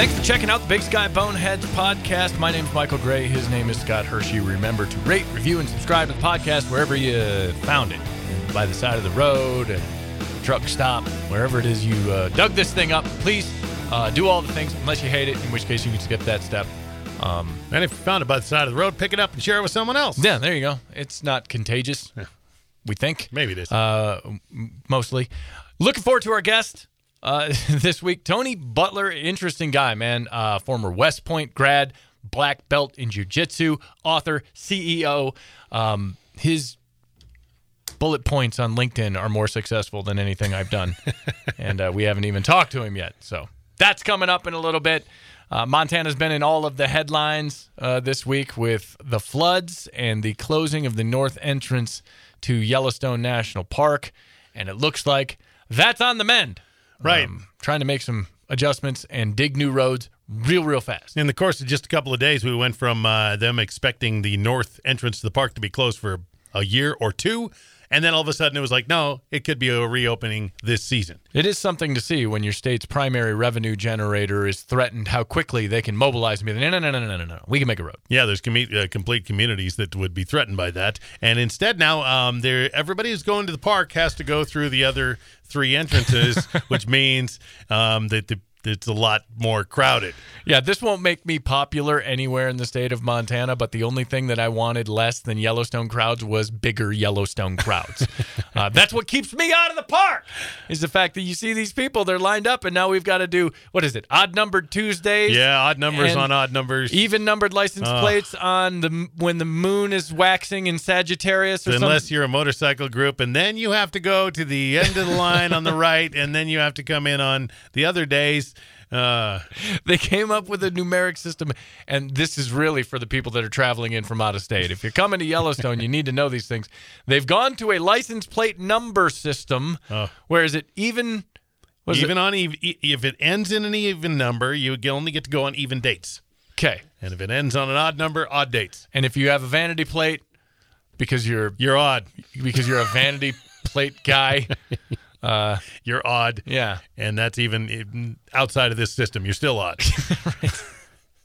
Thanks for checking out the Big Sky Boneheads podcast. My name is Michael Gray. His name is Scott Hershey. Remember to rate, review, and subscribe to the podcast wherever you found it. By the side of the road, and truck stop, wherever it is you uh, dug this thing up. Please uh, do all the things, unless you hate it, in which case you can skip that step. Um, And if you found it by the side of the road, pick it up and share it with someone else. yeah, there you go. It's not contagious, we think. Maybe it is. uh, mostly. Looking forward to our guest uh, this week, Tony Butler. Interesting guy, man. Uh, former West Point grad, black belt in jiu-jitsu, author, CEO. Um, his bullet points on LinkedIn are more successful than anything I've done, and uh, we haven't even talked to him yet. So that's coming up in a little bit. Uh, Montana's been in all of the headlines uh, this week with the floods and the closing of the north entrance to Yellowstone National Park, and it looks like that's on the mend. Right. Um, trying to make some adjustments and dig new roads real, real fast. In the course of just a couple of days, we went from uh, them expecting the north entrance to the park to be closed for a year or two, and then all of a sudden it was like, no, it could be a reopening this season. It is something to see when your state's primary revenue generator is threatened how quickly they can mobilize me. be no, no, no, no, no, no, no. We can make a road. Yeah, there's commu- uh, complete communities that would be threatened by that, and instead now, um, there everybody who's going to the park has to go through the other three entrances, which means um, that the, it's a lot more crowded. Yeah, this won't make me popular anywhere in the state of Montana, but the only thing that I wanted less than Yellowstone crowds was bigger Yellowstone crowds. uh, that's what keeps me out of the park. Is the fact that you see these people, they're lined up, and now we've got to do what is it? Odd numbered Tuesdays. Yeah, odd numbers on odd numbers. Even numbered license plates on the when the moon is waxing in Sagittarius or unless something. you're a motorcycle group, and then you have to go to the end of the line on the right, and then you have to come in on the other days. Uh, They came up with a numeric system, and this is really for the people that are traveling in from out of state. If you're coming to Yellowstone, you need to know these things. They've gone to a license plate number system. Oh. Where is it even? Was even it, on ev- e- if it ends in an even number, you only get to go on even dates, okay? and if it ends on an odd number, odd dates. And if you have a vanity plate, because you're You're odd. because you're a vanity plate guy, Uh, you're odd, yeah, and that's even even outside of this system. You're still odd.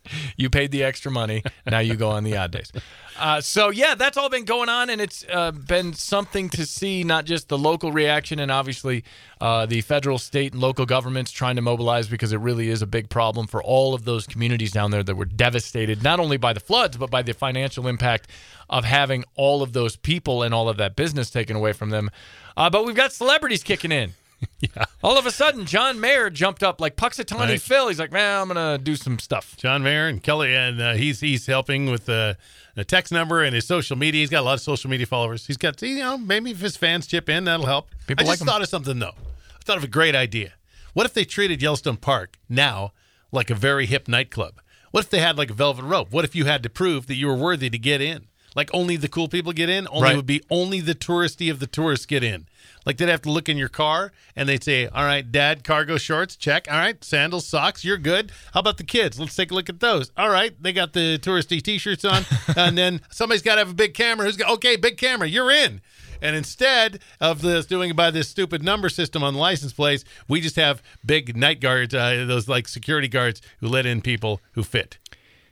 you paid the extra money. Now you go on the odd days. Uh, so yeah, that's all been going on, and it's uh, been something to see. Not just the local reaction, and obviously uh, the federal, state, and local governments trying to mobilize because it really is a big problem for all of those communities down there that were devastated not only by the floods but by the financial impact of having all of those people and all of that business taken away from them. Uh, but we've got celebrities kicking in. yeah. All of a sudden, John Mayer jumped up like Punxsutawney Right. Phil. He's like, man, I'm gonna do some stuff. John Mayer and Kelly, and uh, he's he's helping with the, the text number and his social media. He's got a lot of social media followers. He's got you know maybe if his fans chip in, that'll help. People I like just him. thought of something though. I thought of a great idea. What if they treated Yellowstone Park now like a very hip nightclub? What if they had like a velvet rope? What if you had to prove that you were worthy to get in? Like only the cool people get in. Only Right. would be only the touristy of the tourists get in. Like they'd have to look in your car and they'd say, "All right, Dad, cargo shorts, check. All right, sandals, socks, you're good. How about the kids? Let's take a look at those. All right, they got the touristy T-shirts on, and then somebody's got to have a big camera. Who's got okay, big camera? You're in." And instead of this doing it by this stupid number system on the license plates, we just have big night guards, uh, those like security guards who let in people who fit.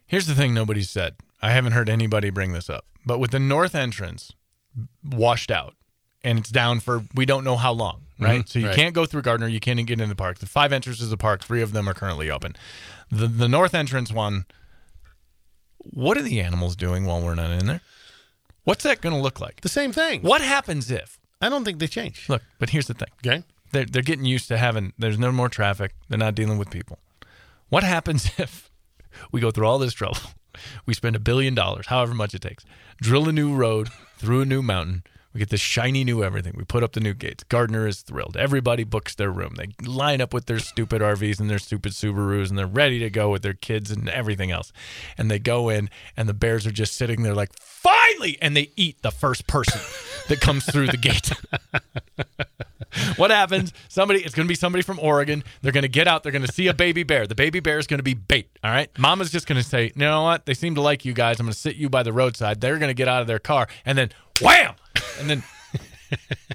Here's the thing nobody said. I haven't heard anybody bring this up. But with the north entrance washed out and it's down for we don't know how long, right? Mhm, so you right. can't go through Gardner, you can't even get into the park. The five entrances of the park, three of them are currently open. The the north entrance one, what are the animals doing while we're not in there? What's that going to look like? The same thing. What happens if? I don't think they change. Look, but here's the thing. Okay. They're they're getting used to having there's no more traffic. They're not dealing with people. What happens if we go through all this trouble? We spend a billion dollars, however much it takes, drill a new road through a new mountain. We get this shiny new everything. We put up the new gates. Gardner is thrilled. Everybody books their room. They line up with their stupid RVs and their stupid Subarus, and they're ready to go with their kids and everything else. And they go in, and the bears are just sitting there like, finally! And they eat the first person that comes through the gate. what happens? Somebody, it's going to be somebody from Oregon. They're going to get out. They're going to see a baby bear. The baby bear is going to be bait. All right. Mama's just going to say, you know what? They seem to like you guys. I'm going to sit you by the roadside. They're going to get out of their car and then wham! And then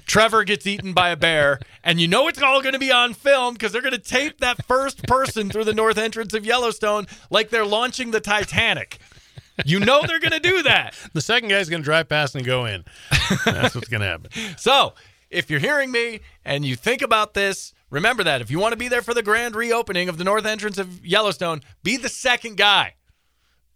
Trevor gets eaten by a bear, and you know it's all going to be on film because they're going to tape that first person through the north entrance of Yellowstone like they're launching the Titanic. You know they're going to do that. The second guy's going to drive past and go in. That's what's going to happen. So, if you're hearing me and you think about this, remember that. If you want to be there for the grand reopening of the north entrance of Yellowstone, be the second guy.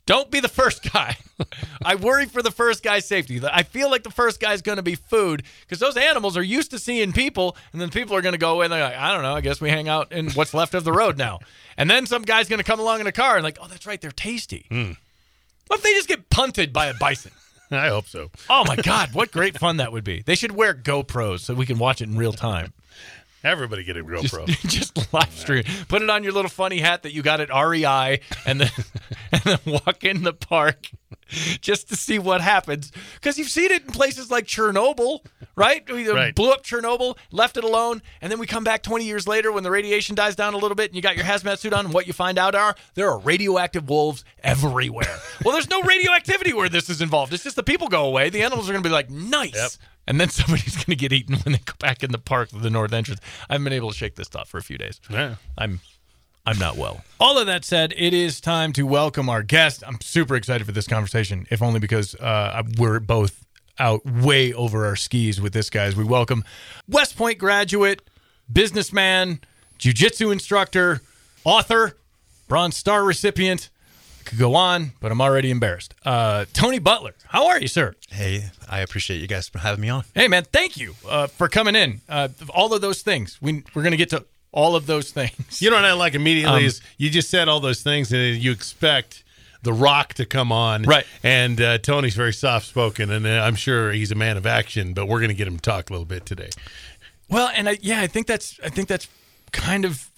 Don't be the first guy. I worry for the first guy's safety. I feel like the first guy's going to be food because those animals are used to seeing people, and then people are going to go in. And they're like, I don't know. I guess we hang out in what's left of the road now. And then some guy's going to come along in a car and like, oh, that's right, they're tasty. Hmm. What if they just get punted by a bison? I hope so. Oh my God, what great fun that would be. They should wear GoPros so we can watch it in real time. Everybody get a GoPro. Just, just live stream. Put it on your little funny hat that you got at REI and then and then walk in the park just to see what happens. Because you've seen it in places like Chernobyl, right? We uh, Right. blew up Chernobyl, left it alone, and then we come back 20 years later when the radiation dies down a little bit and you got your hazmat suit on, and what you find out are there are radioactive wolves everywhere. well, there's no radioactivity where this is involved. It's just the people go away. The animals are going to be like, nice. Yep. And then somebody's going to get eaten when they go back in the park to the north entrance. I haven't been able to shake this thought for a few days. Yeah. I'm I'm not well. All of that said, it is time to welcome our guest. I'm super excited for this conversation, if only because uh, we're both out way over our skis with this guy. As we welcome West Point graduate, businessman, jujitsu instructor, author, Bronze Star recipient. I could go on, but I'm already embarrassed. Uh, Tony Butler, how are you, sir? Hey, I appreciate you guys for having me on. Hey, man, thank you uh, for coming in. Uh, all of those things. We, we're going to get to all of those things. You know what I like immediately Um, is you just said all those things and you expect the Rock to come on, Right. And uh, Tony's very soft spoken, and uh, I'm sure he's a man of action. But we're going to get him to talk a little bit today. Well, and I, yeah, I think that's I think that's kind of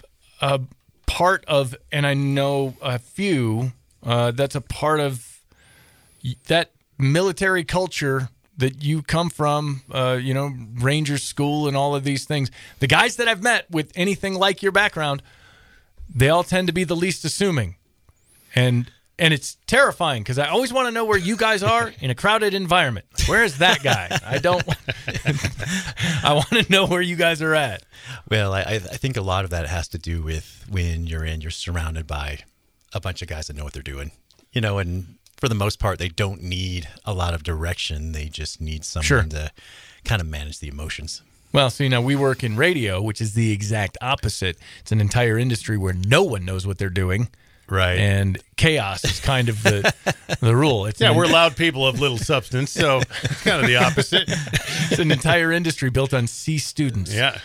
a part of, and I know a few. Uh, that's a part of that military culture that you come from. Uh, you know, Ranger School and all of these things. The guys that I've met with anything like your background, they all tend to be the least assuming, and and it's terrifying because I always want to know where you guys are in a crowded environment. Where is that guy? I don't. I want to know where you guys are at. Well, I, I I think a lot of that has to do with when you're in, you're surrounded by a bunch of guys that know what they're doing. You know, and for the most part, they don't need a lot of direction. They just need someone Sure. to kind of manage the emotions. Well, so you know, we work in radio, which is the exact opposite. It's an entire industry where no one knows what they're doing, Right. and chaos is kind of the the rule. It's Yeah, an, we're loud people of little substance, so it's kind of the opposite. it's an entire industry built on C students. Yeah.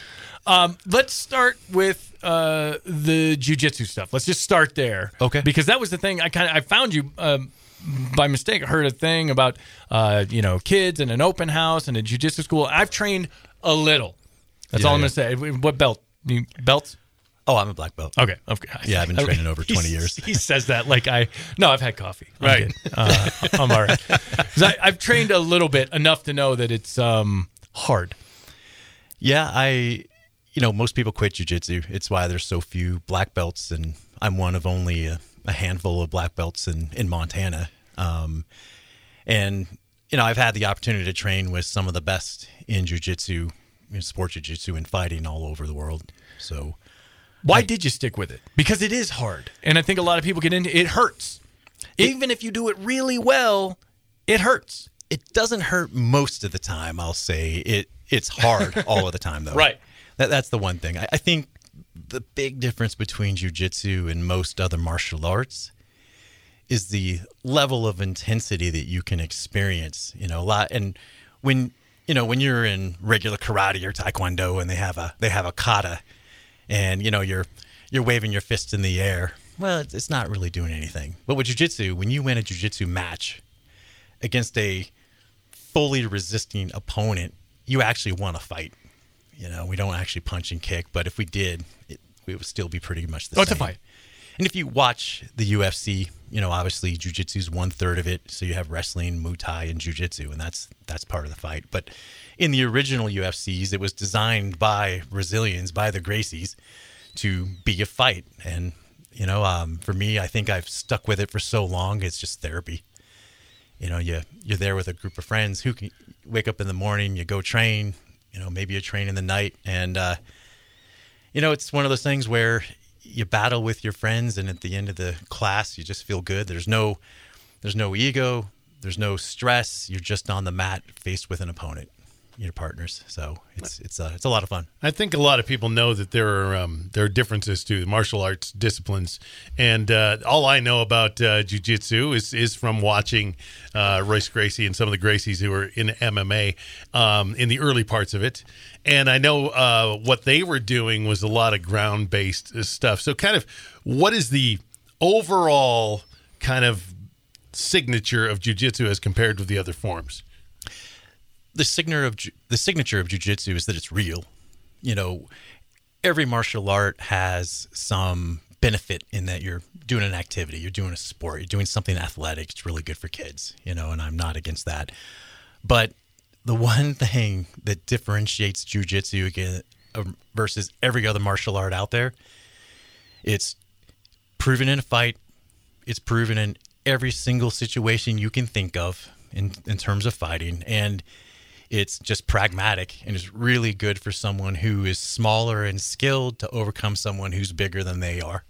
Um, let's start with uh, the jujitsu stuff. Let's just start there. Okay. Because that was the thing. I kind of I found you um, by mistake. I heard a thing about uh, you know kids and an open house and a jujitsu school. I've trained a little. That's Yeah, all I'm yeah. going to say. What belt? You, belts? oh, I'm a black belt. Okay. okay. Yeah, I've been training over 20 He- years. He says that like I. No, I've had coffee. I'm Right. Uh, I'm all right. I, I've trained a little bit enough to know that it's um, hard. Yeah, I, you know, most people quit jujitsu. It's why there's so few black belts, and I'm one of only a, a handful of black belts in in Montana. Um, and you know, I've had the opportunity to train with some of the best in jujitsu, in sport jujitsu, and fighting all over the world. So Why did you stick with it? Because it is hard, and I think a lot of people get into it. Hurts, even if you do it really well. It hurts. it doesn't hurt most of the time. I'll say it. It's hard all of the time, though. Right. That, that's the one thing. I, I think the big difference between jujitsu and most other martial arts is the level of intensity that you can experience. You know, a lot. And when you know when you're in regular karate or taekwondo, and they have a they have a kata, and you know you're you're waving your fist in the air. Well, it's, it's not really doing anything. But with jujitsu, when you win a jujitsu match against a fully resisting opponent, you actually want to fight. You know, we don't actually punch and kick, but if we did, it, it would still be pretty much the Oh, it's same. a fight. And if you watch the UFC, you know, obviously jujitsu's one third of it. So you have wrestling, Muay Thai, and jujitsu, and that's that's part of the fight. But in the original UFCs, it was designed by Brazilians, by the Gracies, to be a fight. And you know, um, for me, I think I've stuck with it for so long. It's just therapy. You know, you you're there with a group of friends who can wake up in the morning, you go train, You know, maybe you train in the night, and uh, you know, it's one of those things where you battle with your friends, and at the end of the class, you just feel good. There's no, there's no ego, there's no stress. You're just on the mat, faced with an opponent, your partners. So it's it's uh, it's a lot of fun. I think a lot of people know that there are um, there are differences to martial arts disciplines, and uh, all I know about uh, jujitsu is is from watching uh, Royce Gracie and some of the Gracies who were in MMA um, in the early parts of it, and I know uh, what they were doing was a lot of ground based stuff. So, kind of, what is the overall kind of signature of jujitsu as compared with the other forms? The signature of the signature of jujitsu is that it's real. You know, every martial art has some benefit in that you're doing an activity, you're doing a sport, you're doing something athletic. It's really good for kids, you know, and I'm not against that. But the one thing that differentiates jujitsu again um, versus every other martial art out there, it's proven in a fight. It's proven in every single situation you can think of in in terms of fighting, and it's just pragmatic and it's really good for someone who is smaller and skilled to overcome someone who's bigger than they are.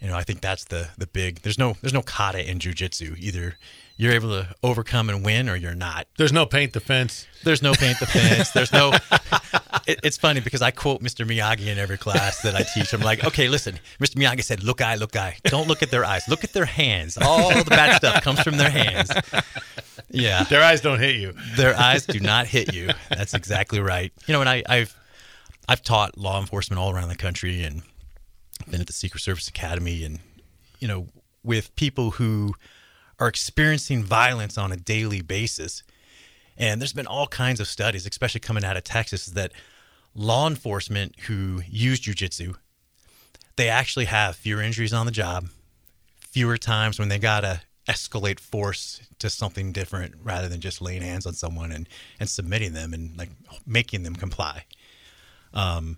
You know, I think that's the the big. There's no there's no kata in jujitsu. Either you're able to overcome and win, or you're not. There's no paint the fence. There's no paint the fence. There's no. It, it's funny because I quote Mr. Miyagi in every class that I teach. I'm like, okay, listen, Mr. Miyagi said, "Look, eye, look, eye. Don't look at their eyes. Look at their hands. All the bad stuff comes from their hands." Yeah, Their eyes don't hit you. their eyes do not hit you. That's exactly right. You know, and I, I've I've taught law enforcement all around the country and been at the Secret Service Academy and you know, with people who are experiencing violence on a daily basis. And there's been all kinds of studies, especially coming out of Texas, that law enforcement who use jujitsu, they actually have fewer injuries on the job, fewer times when they gotta escalate force to something different rather than just laying hands on someone and, and submitting them and like making them comply. Um,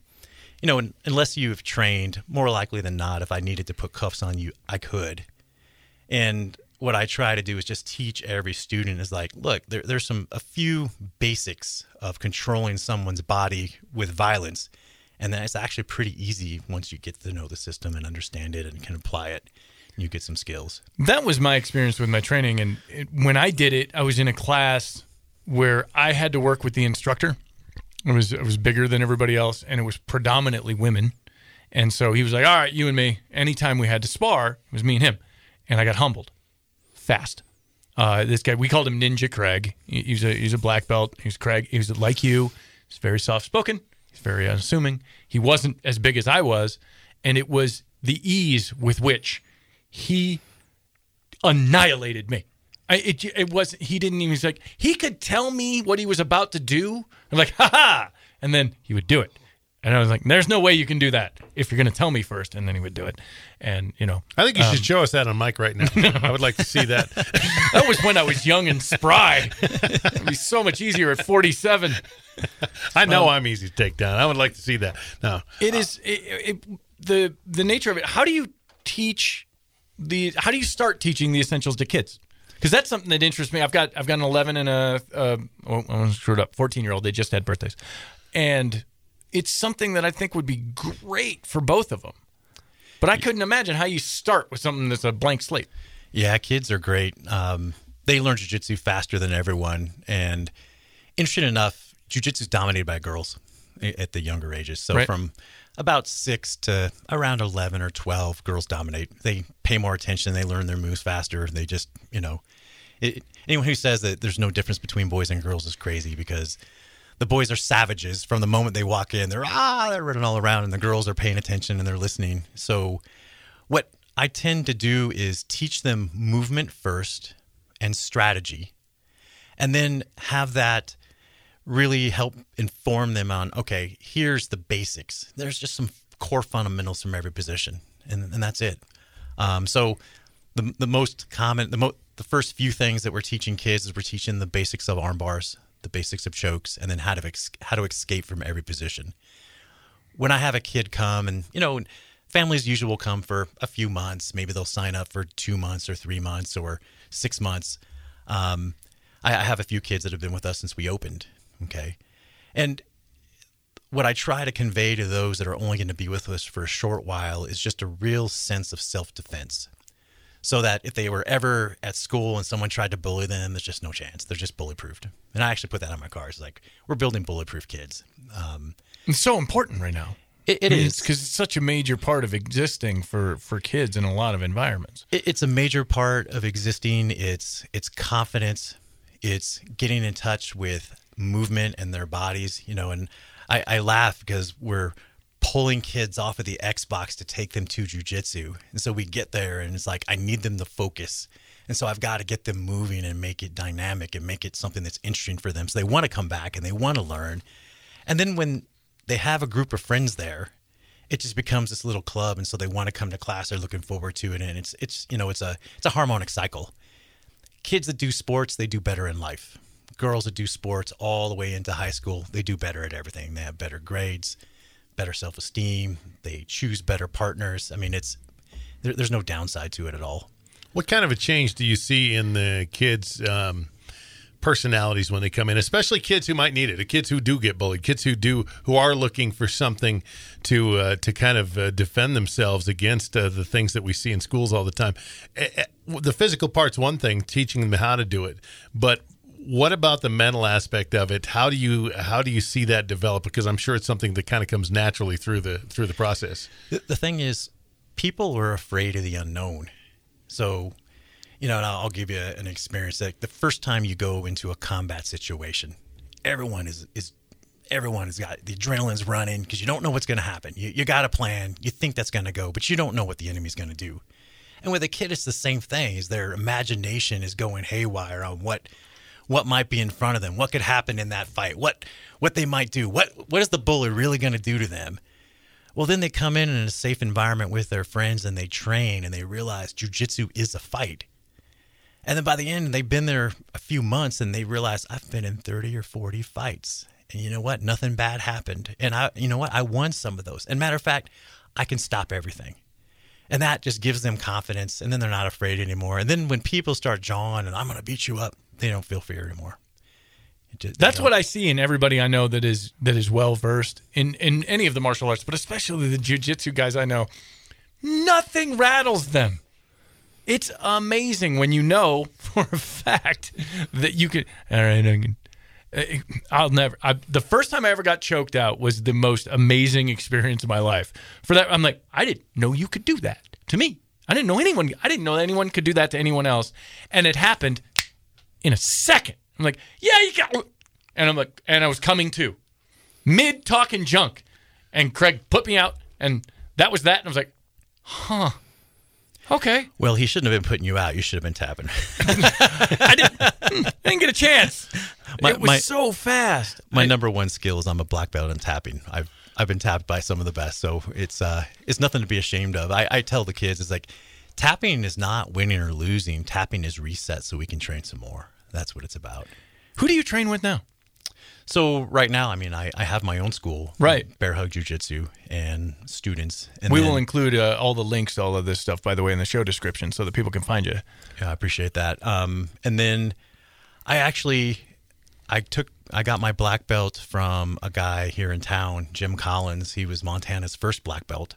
you know, unless you've trained, more likely than not, if I needed to put cuffs on you, I could. And what I try to do is just teach every student is like, look, there, there's some a few basics of controlling someone's body with violence, and then it's actually pretty easy once you get to know the system and understand it and can apply it. You get some skills. That was my experience with my training. And it, when I did it, I was in a class where I had to work with the instructor. It was it was bigger than everybody else, and it was predominantly women. And so he was like, "All right, you and me. Anytime we had to spar, it was me and him." And I got humbled fast. Uh, this guy, we called him Ninja Craig. He- He's a he's a black belt. He's Craig. He was like you. He's very soft spoken. He's very unassuming. He wasn't as big as I was, and it was the ease with which he annihilated me. I, it it was he didn't even he's like he could tell me what he was about to do. I'm like ha ha, and then he would do it, and I was like, "There's no way you can do that if you're going to tell me first. And then he would do it, and you know I think you should show us that on mic right now. I would like to see that. that was when I was young and spry. It'd be so much easier at 47. I know I'm easy to take down. I would like to see that. No, It is it, it, the the nature of it. How do you teach the? How do you start teaching the essentials to kids? Because that's something that interests me. I've got I've got an 11 and a uh, oh, I screwed up 14 year old. They just had birthdays, and it's something that I think would be great for both of them. But I couldn't imagine how you start with something that's a blank slate. Yeah, kids are great. Um, they learn jujitsu faster than everyone, and interesting enough, jujitsu is dominated by girls at the younger ages. So Right. from about six to around eleven or twelve, girls dominate. They pay more attention. They learn their moves faster. They just, you know, it, anyone who says that there's no difference between boys and girls is crazy because the boys are savages from the moment they walk in. They're ah, they're running all around, and the girls are paying attention and they're listening. So, what I tend to do is teach them movement first and strategy, and then have that really help inform them on okay, here's the basics. There's just some core fundamentals from every position, and, and that's it. Um, so, the the most common the mo- the first few things that we're teaching kids is we're teaching the basics of arm bars, the basics of chokes, and then how to ex- how to escape from every position. When I have a kid come, and you know, families usually will come for a few months. Maybe they'll sign up for two months or three months or six months. Um, I, I have a few kids that have been with us since we opened. Okay, And what I try to convey to those that are only going to be with us for a short while is just a real sense of self defense. So that if they were ever at school and someone tried to bully them, there's just no chance. They're just bullyproofed. And I actually put that on my cars. Like, we're building bulletproof kids. Um, It's so important right now. it, it is. because it's such a major part of existing for for kids in a lot of environments. It, it's a major part of existing. It's it's confidence. It's getting in touch with movement and their bodies. You know, and I, I laugh because we're pulling kids off of the Xbox to take them to jujitsu, and so we get there, and it's like I need them to focus, and so I've got to get them moving and make it dynamic and make it something that's interesting for them, so they want to come back and they want to learn, and then when they have a group of friends there it just becomes this little club. And so they want to come to class. They're looking forward to it. And it's it's you know it's a it's a harmonic cycle. Kids that do sports they do better in life. Girls that do sports all the way into high school they do better at everything. They have better grades better self-esteem they choose better partners i mean it's there, there's no downside to it at all What kind of a change do you see in the kids' um, personalities when they come in, especially kids who might need it, kids who do get bullied, kids who do who are looking for something to uh, to kind of uh, defend themselves against uh, the things that we see in schools all the time. Eh, eh, The physical part's one thing, teaching them how to do it, but what about the mental aspect of it? How do you how do you see that develop? Because I'm sure it's something that kind of comes naturally through the through the process. The, thing is, people are afraid of the unknown. So, you know, and I'll I'll give you an experience. Like the first time you go into a combat situation, everyone is is everyone has got the adrenaline's running because you don't know what's going to happen. You you got a plan, you think that's going to go, but you don't know what the enemy's going to do. And with a kid, it's the same thing. Is their imagination is going haywire on what what might be in front of them, what could happen in that fight, what what they might do, what what is the bully really going to do to them? Well, then they come in in a safe environment with their friends and they train and they realize jujitsu is a fight. And then by the end, they've been there a few months and they realize I've been in 30 or 40 fights. And you know what? Nothing bad happened. And I, you know what? I won some of those. And matter of fact, I can stop everything. And that just gives them confidence. And then they're not afraid anymore. And then when people start jawing and I'm going to beat you up, they don't feel fear anymore. Just- That's what I see in everybody I know that is that is well versed in in any of the martial arts, but especially the jujitsu guys I know. Nothing rattles them. It's amazing when you know for a fact that you can. All right, I can. I'll never. I, the first time I ever got choked out was the most amazing experience of my life. For that, I'm like, I didn't know you could do that to me. I didn't know anyone. I didn't know anyone could do that to anyone else, and it happened in a second. I'm like, yeah, you got, and I'm like, and I was coming to mid talking junk, and Craig put me out, and that was that. And I was like, huh, okay, Well, he shouldn't have been putting you out. You should have been tapping. I didn't get a chance. My- it was my- so fast. My I- number one skill is I'm a black belt in tapping. I've I've been tapped by some of the best, so it's uh it's nothing to be ashamed of. I, I tell the kids it's like tapping is not winning or losing. Tapping is reset so we can train some more. That's what it's about. Who do you train with now? So right now, I mean, I, I have my own school, Right. Bear Hug Jiu Jitsu, and students. And we then- will include uh, all the links to all of this stuff, by the way, in the show description, so that people can find you. Yeah, I appreciate that. Um, and then I actually I took I got my black belt from a guy here in town, Jim Collins. He was Montana's first black belt.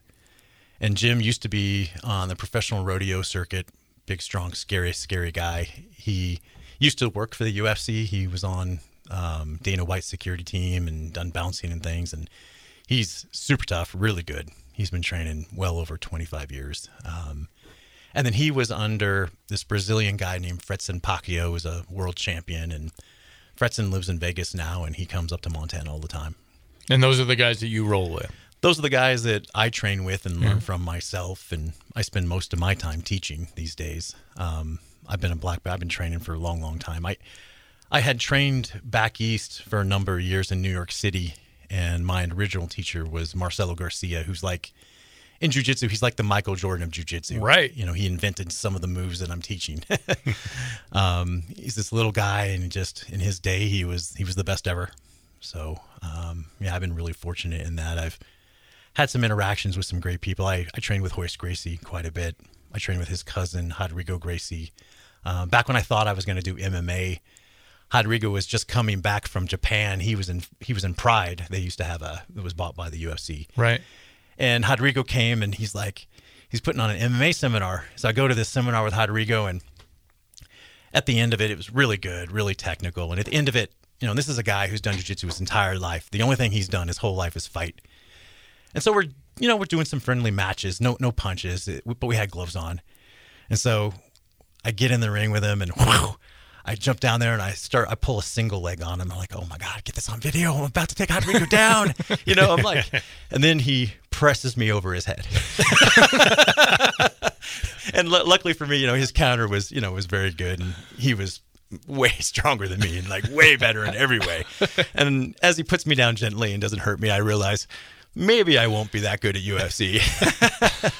And Jim used to be on the professional rodeo circuit, big, strong, scary, scary guy. He used to work for the UFC. He was on um, Dana White's security team and done bouncing and things. And he's super tough, really good. He's been training well over 25 years. Um, and then he was under this Brazilian guy named Fredson Paixão, who's a world champion. And Fredson lives in Vegas now, and he comes up to Montana all the time. And those are the guys that you roll with. Those are the guys that I train with and learn from myself, and I spend most of my time teaching these days. Um, I've been a black belt. I've been training for a long, long time. I I had trained back east for a number of years in New York City, and my original teacher was Marcelo Garcia, who's like in jujitsu, he's like the Michael Jordan of jujitsu. Right. You know, he invented some of the moves that I'm teaching. um, he's this little guy, and just in his day, he was he was the best ever. So um, yeah, I've been really fortunate in that. I've had some interactions with some great people. I, I trained with Royce Gracie quite a bit. I trained with his cousin Rodrigo Gracie. Um, back when I thought I was going to do MMA, Rodrigo was just coming back from Japan. He was in he was in Pride. They used to have a it was bought by the UFC. Right. And Rodrigo came and he's like he's putting on an MMA seminar. So I go to this seminar with Rodrigo and at the end of it it was really good, really technical. And at the end of it, you know, this is a guy who's done jiu-jitsu his entire life. The only thing he's done his whole life is fight. And so we're you know, we're doing some friendly matches, no no punches, but we had gloves on. And so I get in the ring with him and whew, I jump down there and I start, I pull a single leg on him. I'm like, oh my God, get this on video. I'm about to take Rodrigo down. you know, I'm like, and then he presses me over his head. and l- luckily for me, you know, his counter was, you know, was very good and he was way stronger than me and like way better in every way. And as he puts me down gently and doesn't hurt me, I realize maybe I won't be that good at UFC.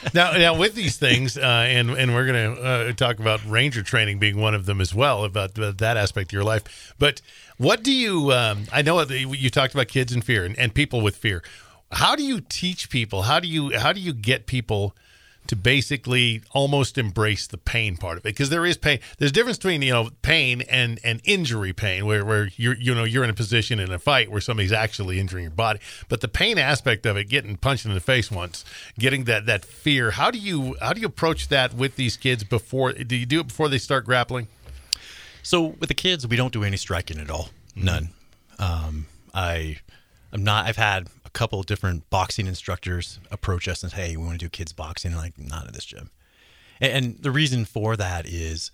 now, now with these things, uh, and and we're going to uh, talk about ranger training being one of them as well about, about that aspect of your life. But what do you? Um, I know you talked about kids in fear and, and people with fear. How do you teach people? How do you how do you get people? To basically almost embrace the pain part of it. Because there is pain. There's a difference between you know pain and and injury pain where, where you're you know you're in a position in a fight where somebody's actually injuring your body. But the pain aspect of it getting punched in the face once getting that that fear how do you how do you approach that with these kids before do you do it before they start grappling? So with the kids we don't do any striking at all. None. Um, i i'm not i've had a couple of different boxing instructors approach us and say, "Hey, we want to do kids boxing." And like, not at this gym. And, and, the reason for that is,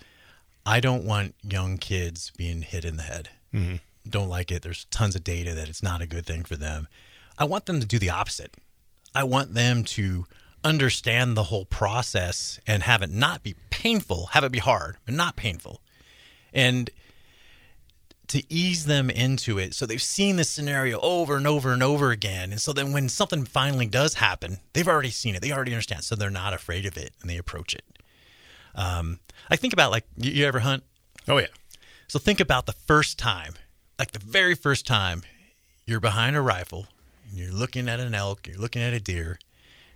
I don't want young kids being hit in the head. Mm-hmm. Don't like it. There's tons of data that it's not a good thing for them. I want them to do the opposite. I want them to understand the whole process and have it not be painful, have it be hard, but not painful. And to ease them into it. So they've seen this scenario over and over and over again. And so then when something finally does happen, they've already seen it. They already understand. So they're not afraid of it and they approach it. Um, I think about like, you, you ever hunt? Oh, yeah. So think about the first time, like the very first time you're behind a rifle and you're looking at an elk, you're looking at a deer,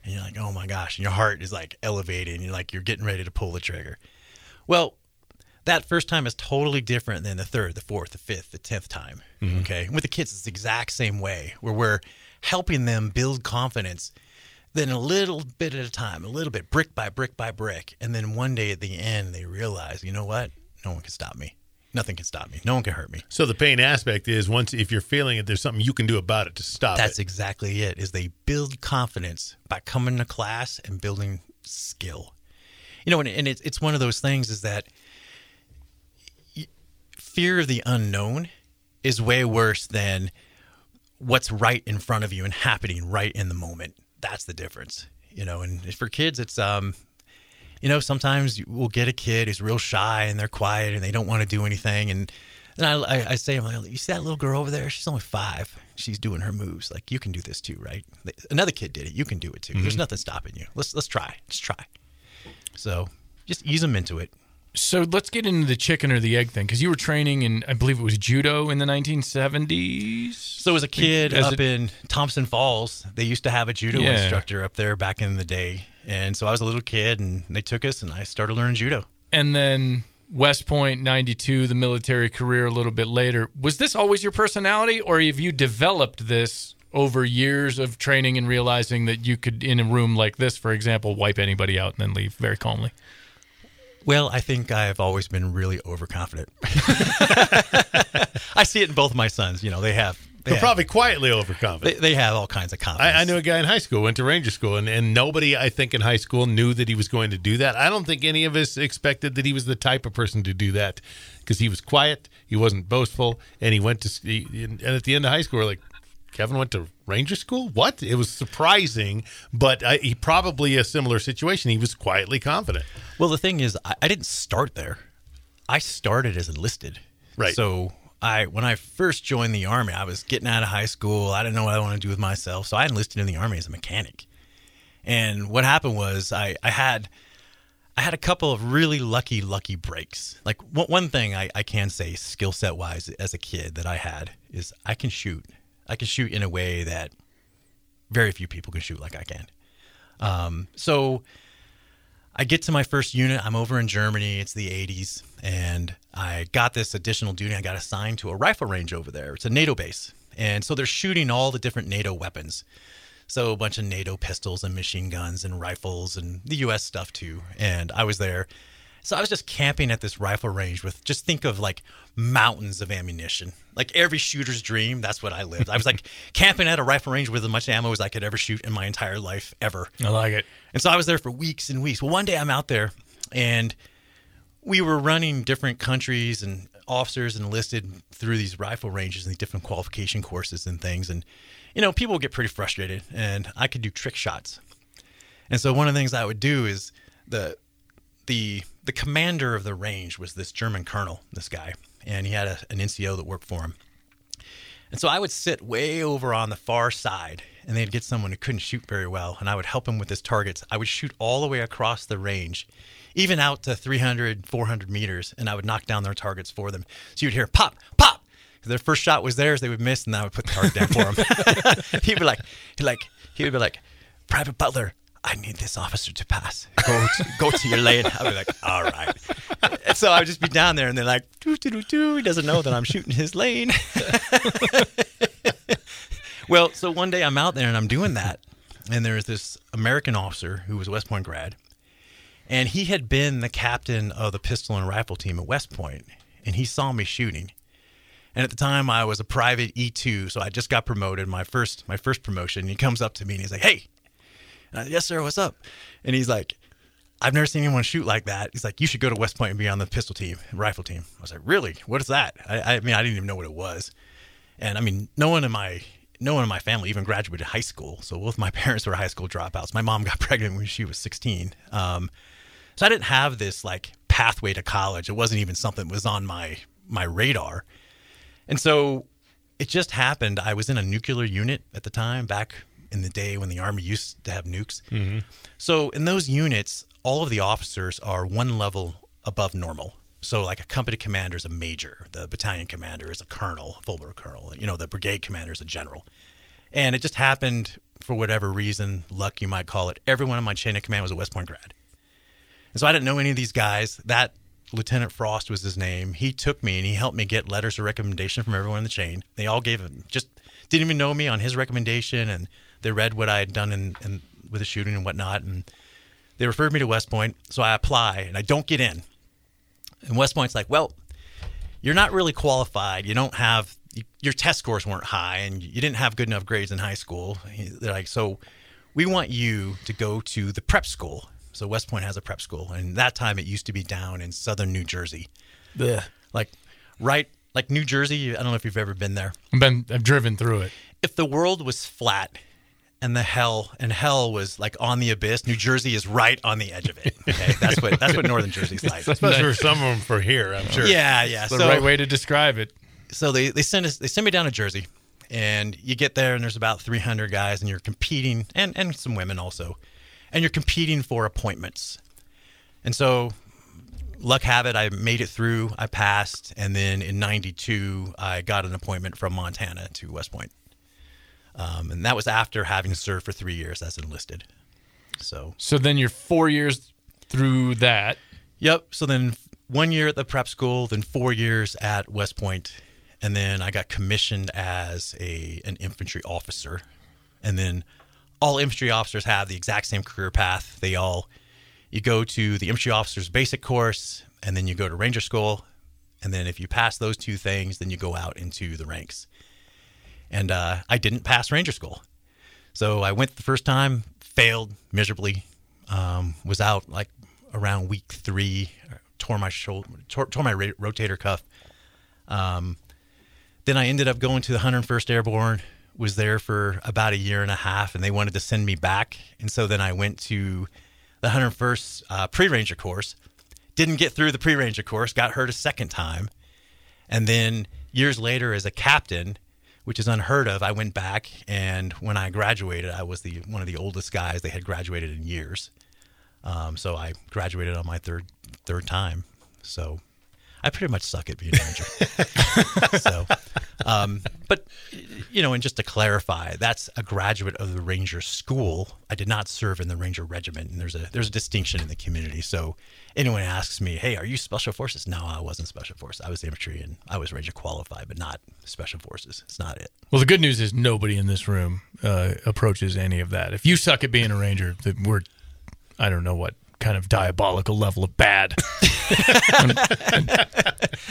and you're like, oh my gosh, and your heart is like elevated and you're like, you're getting ready to pull the trigger. Well, that first time is totally different than the third, the fourth, the fifth, the tenth time. Mm-hmm. Okay. And with the kids, it's the exact same way where we're helping them build confidence then a little bit at a time, a little bit, brick by brick by brick. And then one day at the end, they realize, you know what? No one can stop me. Nothing can stop me. No one can hurt me. So the pain aspect is once if you're feeling it, there's something you can do about it to stop That's it. exactly it. Is they build confidence by coming to class and building skill. You know, and, and it's it's one of those things is that fear of the unknown is way worse than what's right in front of you and happening right in the moment. That's the difference, you know. And for kids, it's um, you know, sometimes we'll get a kid who's real shy and they're quiet and they don't want to do anything, and and I, I, say, I say, you see that little girl over there? She's only five. She's doing her moves. Like you can do this too, right? Another kid did it. You can do it too. Mm-hmm. There's nothing stopping you. Let's let's try. Let's try. So just ease them into it. So let's get into the chicken or the egg thing because you were training in, I believe it was judo in the 1970s. So as a kid as up a, in Thompson Falls, they used to have a judo yeah. instructor up there back in the day, and so I was a little kid, and they took us, and I started learning judo. And then West Point 92, the military career a little bit later. Was this always your personality, or have you developed this over years of training and realizing that you could, in a room like this, for example, wipe anybody out and then leave very calmly? Well, I think I've always been really overconfident. I see it in both my sons. You know, they have. They are probably quietly overconfident. They, they, have all kinds of confidence. I, I, knew a guy in high school, went to Ranger School, and, and nobody, I think, in high school knew that he was going to do that. I don't think any of us expected that he was the type of person to do that because he was quiet, he wasn't boastful, and he went to. He, and at the end of high school, we're like, Kevin went to Ranger School? What? It was surprising, but I, he probably a similar situation. He was quietly confident. Well, the thing is, I, I didn't start there. I started as enlisted. Right. So I when I first joined the army, I was getting out of high school. I didn't know what I wanted to do with myself, so I enlisted in the army as a mechanic. And what happened was I, I had I had a couple of really lucky lucky breaks. Like one thing I, I can say skill set wise as a kid that I had is I can shoot. I can shoot in a way that very few people can shoot like I can. Um, so I get to my first unit. I'm over in Germany. It's the 80s. And I got this additional duty. I got assigned to a rifle range over there. It's a NATO base. And so they're shooting all the different NATO weapons. So a bunch of NATO pistols and machine guns and rifles and the US stuff too. And I was there. So I was just camping at this rifle range with just think of like mountains of ammunition. Like every shooter's dream, that's what I lived. I was like camping at a rifle range with as much ammo as I could ever shoot in my entire life ever. I like it. And so I was there for weeks and weeks. Well, one day I'm out there and we were running different countries and officers enlisted through these rifle ranges and these different qualification courses and things. And, you know, people would get pretty frustrated and I could do trick shots. And so one of the things I would do is the the the commander of the range was this German colonel, this guy, and he had a, an NCO that worked for him. And so I would sit way over on the far side, and they'd get someone who couldn't shoot very well, and I would help him with his targets. I would shoot all the way across the range, even out to 300, 400 meters, and I would knock down their targets for them. So you'd hear pop, pop. Their first shot was theirs, they would miss, and I would put the target down for them. he'd be like, he'd like, he would be like, Private Butler, I need this officer to pass. Go to, go to your lane. I'd be like, all right. And so I would just be down there, and they're like, doo, doo, doo, doo. he doesn't know that I'm shooting his lane. well, so one day I'm out there and I'm doing that, and there's this American officer who was West Point grad, and he had been the captain of the pistol and rifle team at West Point, and he saw me shooting. And at the time, I was a private E2, so I just got promoted, my first my first promotion. He comes up to me and he's like, "Hey, and I, yes, sir. What's up? And he's like, I've never seen anyone shoot like that. He's like, you should go to West Point and be on the pistol team, and rifle team. I was like, really? What is that? I, I mean, I didn't even know what it was. And I mean, no one in my no one in my family even graduated high school. So both my parents were high school dropouts. My mom got pregnant when she was 16. Um, so I didn't have this like pathway to college. It wasn't even something that was on my my radar. And so it just happened. I was in a nuclear unit at the time back in the day when the army used to have nukes. Mm-hmm. So in those units, all of the officers are one level above normal. So like a company commander is a major, the battalion commander is a colonel, a full colonel, you know, the brigade commander is a general. And it just happened for whatever reason, luck you might call it. Everyone in my chain of command was a West Point grad. And so I didn't know any of these guys. That Lieutenant Frost was his name. He took me and he helped me get letters of recommendation from everyone in the chain. They all gave him just didn't even know me on his recommendation and they read what I had done in, in with the shooting and whatnot, and they referred me to West Point. So I apply and I don't get in. And West Point's like, well, you're not really qualified. You don't have your test scores weren't high, and you didn't have good enough grades in high school. They're like, so we want you to go to the prep school. So West Point has a prep school, and that time it used to be down in southern New Jersey. Yeah, like right like New Jersey. I don't know if you've ever been there. I've been I've driven through it. If the world was flat and the hell and hell was like on the abyss. New Jersey is right on the edge of it. Okay, that's what that's what Northern Jersey's like. Especially for some of them for here, I'm sure. Yeah, yeah. It's the right way to describe it. So they they send us they send me down to Jersey, and you get there and there's about 300 guys and you're competing and and some women also, and you're competing for appointments, and so. Luck have it, I made it through. I passed, and then in '92, I got an appointment from Montana to West Point. Um, and that was after having served for three years as enlisted. So, so then you're four years through that. Yep. So then one year at the prep school, then four years at West Point, and then I got commissioned as a an infantry officer. And then all infantry officers have the exact same career path. They all you go to the infantry officer's basic course, and then you go to ranger school, and then if you pass those two things, then you go out into the ranks and uh, I didn't pass ranger school. So I went the first time, failed miserably, um, was out like around week three, tore my shoulder, tore, tore my rotator cuff. Um, then I ended up going to the 101st Airborne, was there for about a year and a half, and they wanted to send me back. And so then I went to the 101st uh, pre ranger course, didn't get through the pre ranger course, got hurt a second time. And then years later, as a captain, which is unheard of. I went back, and when I graduated, I was the one of the oldest guys they had graduated in years. Um, so I graduated on my third third time. So I pretty much suck at being a ranger. so, um, but you know, and just to clarify, that's a graduate of the Ranger School. I did not serve in the Ranger Regiment, and there's a there's a distinction in the community. So, anyone asks me, "Hey, are you Special Forces?" No, I wasn't Special Forces. I was infantry, and I was Ranger qualified, but not Special Forces. It's not it. Well, the good news is nobody in this room uh, approaches any of that. If you suck at being a ranger, then we're, I don't know what kind of diabolical level of bad.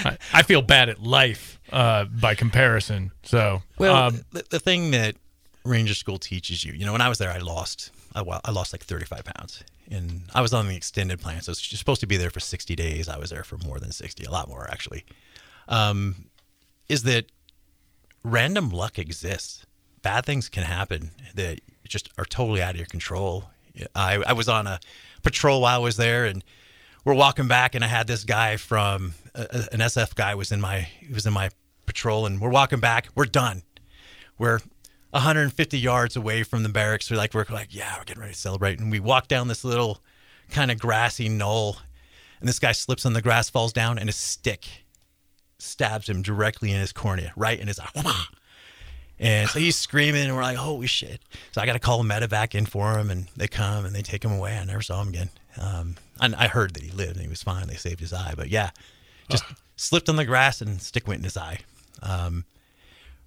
I, I feel bad at life uh, by comparison. So, Well, um, the, the thing that Ranger School teaches you, you know, when I was there, I lost, I, I lost like 35 pounds, and I was on the extended plan, so it's supposed to be there for 60 days. I was there for more than 60, a lot more actually. Um, is that random luck exists? Bad things can happen that just are totally out of your control. I, I was on a patrol while I was there, and we're walking back, and I had this guy from uh, an SF guy was in my he was in my patrol, and we're walking back. We're done. We're 150 yards away from the barracks. We're like we're like yeah, we're getting ready to celebrate, and we walk down this little kind of grassy knoll, and this guy slips on the grass, falls down, and a stick stabs him directly in his cornea, right in his eye. And so he's screaming, and we're like, "Holy shit!" So I got to call a medevac in for him, and they come and they take him away. I never saw him again. Um, and I heard that he lived and he was fine. They saved his eye, but yeah, just slipped on the grass and stick went in his eye. Um,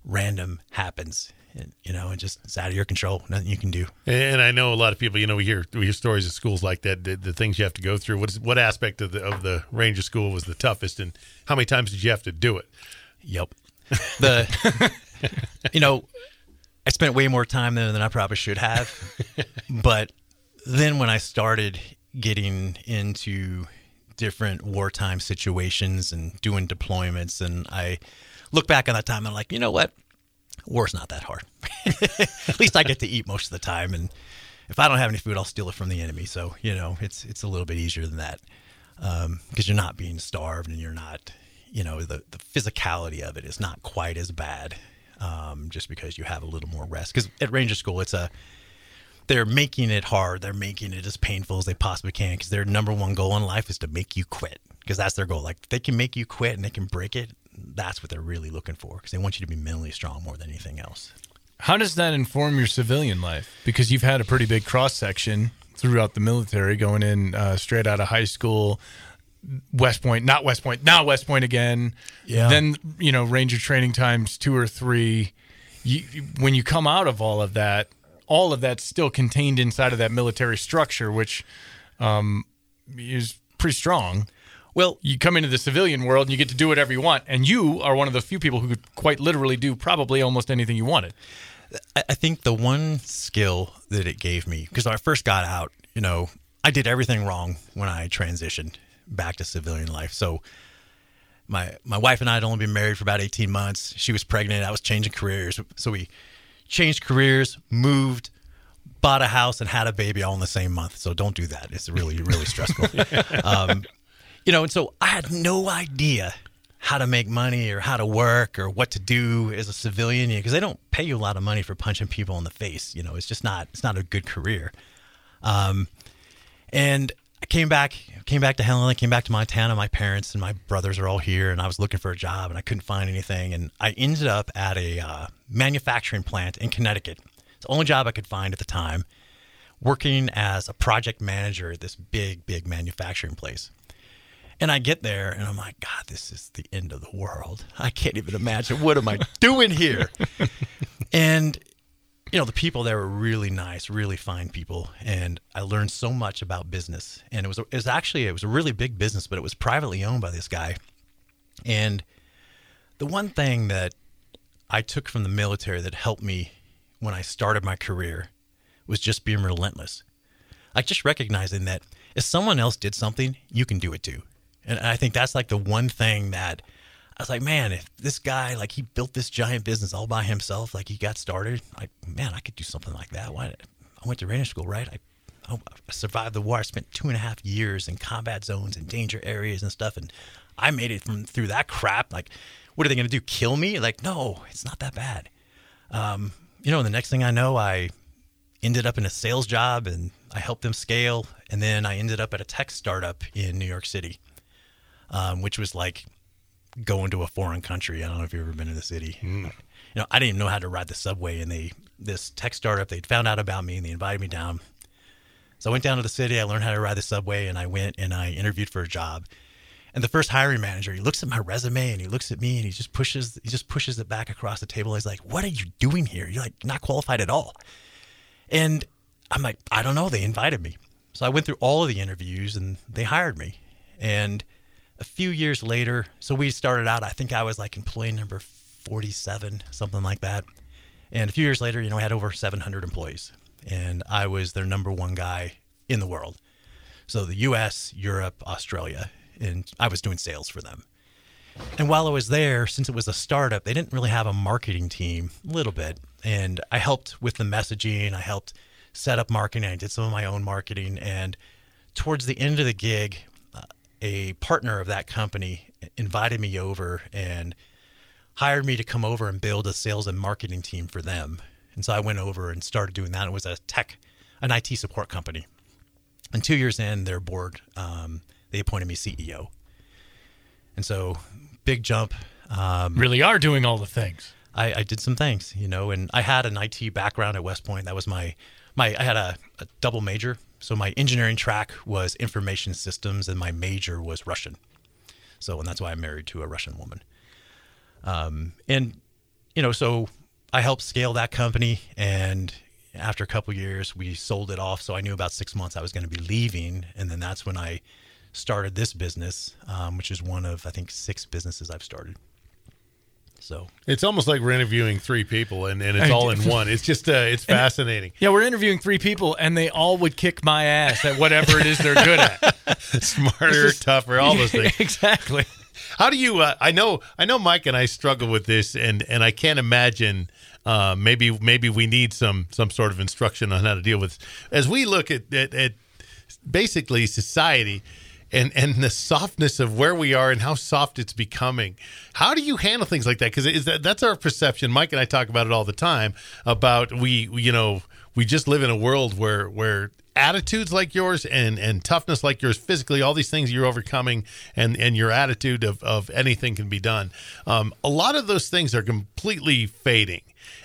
random happens, and you know, and just it's out of your control. Nothing you can do. And I know a lot of people. You know, we hear we hear stories of schools like that. The, the things you have to go through. What is what aspect of the of the Ranger School was the toughest, and how many times did you have to do it? Yep. The you know, I spent way more time there than I probably should have. but then when I started getting into different wartime situations and doing deployments and I look back on that time I'm like, you know what? War's not that hard. At least I get to eat most of the time and if I don't have any food, I'll steal it from the enemy. So, you know, it's it's a little bit easier than that. because you're not being starved and you're not you know the, the physicality of it is not quite as bad um, just because you have a little more rest because at ranger school it's a they're making it hard they're making it as painful as they possibly can because their number one goal in life is to make you quit because that's their goal like they can make you quit and they can break it that's what they're really looking for because they want you to be mentally strong more than anything else how does that inform your civilian life? Because you've had a pretty big cross section throughout the military, going in uh, straight out of high school, West Point, not West Point, now West Point again. Yeah. Then you know Ranger training times two or three. You, when you come out of all of that, all of that's still contained inside of that military structure, which um, is pretty strong. Well You come into the civilian world and you get to do whatever you want, and you are one of the few people who could quite literally do probably almost anything you wanted. I think the one skill that it gave me, because when I first got out, you know, I did everything wrong when I transitioned back to civilian life. So my my wife and I had only been married for about 18 months. She was pregnant. I was changing careers. So we changed careers, moved, bought a house, and had a baby all in the same month. So don't do that. It's really, really stressful. um, you know, and so I had no idea how to make money or how to work or what to do as a civilian because they don't pay you a lot of money for punching people in the face. You know, it's just not it's not a good career. Um, and I came back came back to Helena, came back to Montana. My parents and my brothers are all here, and I was looking for a job and I couldn't find anything. And I ended up at a uh, manufacturing plant in Connecticut. It's the only job I could find at the time, working as a project manager at this big, big manufacturing place. And I get there and I'm like, God, this is the end of the world. I can't even imagine. What am I doing here? and, you know, the people there were really nice, really fine people. And I learned so much about business. And it was, it was actually, it was a really big business, but it was privately owned by this guy. And the one thing that I took from the military that helped me when I started my career was just being relentless. Like just recognizing that if someone else did something, you can do it too. And I think that's like the one thing that I was like, man, if this guy like he built this giant business all by himself, like he got started, like man, I could do something like that. Why? I went to Ranger School, right? I, I survived the war. I spent two and a half years in combat zones and danger areas and stuff, and I made it from through that crap. Like, what are they going to do? Kill me? Like, no, it's not that bad. Um, you know, the next thing I know, I ended up in a sales job and I helped them scale. And then I ended up at a tech startup in New York City. Um, which was like going to a foreign country. I don't know if you've ever been to the city. You know, I didn't even know how to ride the subway, and they this tech startup they found out about me and they invited me down. So I went down to the city. I learned how to ride the subway, and I went and I interviewed for a job. And the first hiring manager, he looks at my resume and he looks at me and he just pushes he just pushes it back across the table. He's like, "What are you doing here? You're like not qualified at all." And I'm like, "I don't know. They invited me." So I went through all of the interviews and they hired me. And a few years later, so we started out. I think I was like employee number 47, something like that. And a few years later, you know, I had over 700 employees, and I was their number one guy in the world. So the U.S., Europe, Australia, and I was doing sales for them. And while I was there, since it was a startup, they didn't really have a marketing team, a little bit. And I helped with the messaging. I helped set up marketing. I did some of my own marketing. And towards the end of the gig, a partner of that company invited me over and hired me to come over and build a sales and marketing team for them. And so I went over and started doing that. It was a tech, an IT support company. And two years in, their board, um, they appointed me CEO. And so, big jump. Um, Really are doing all the things. I, I did some things, you know, and I had an IT background at West Point. That was my, my I had a, a double major. So my engineering track was information systems, and my major was Russian. So, and that's why I'm married to a Russian woman. Um, and you know, so I helped scale that company, and after a couple years, we sold it off. So I knew about six months I was going to be leaving, and then that's when I started this business, um, which is one of I think six businesses I've started. So It's almost like we're interviewing three people, and, and it's all in one. It's just uh, it's fascinating. Yeah, we're interviewing three people, and they all would kick my ass at whatever it is they're good at. Smarter, tougher, all those things. exactly. How do you? Uh, I know, I know, Mike and I struggle with this, and and I can't imagine. Uh, maybe maybe we need some some sort of instruction on how to deal with as we look at at, at basically society. And, and the softness of where we are and how soft it's becoming. How do you handle things like that? Because that that's our perception. Mike and I talk about it all the time. About we, we you know we just live in a world where where attitudes like yours and and toughness like yours physically all these things you're overcoming and and your attitude of of anything can be done um, a lot of those things are completely fading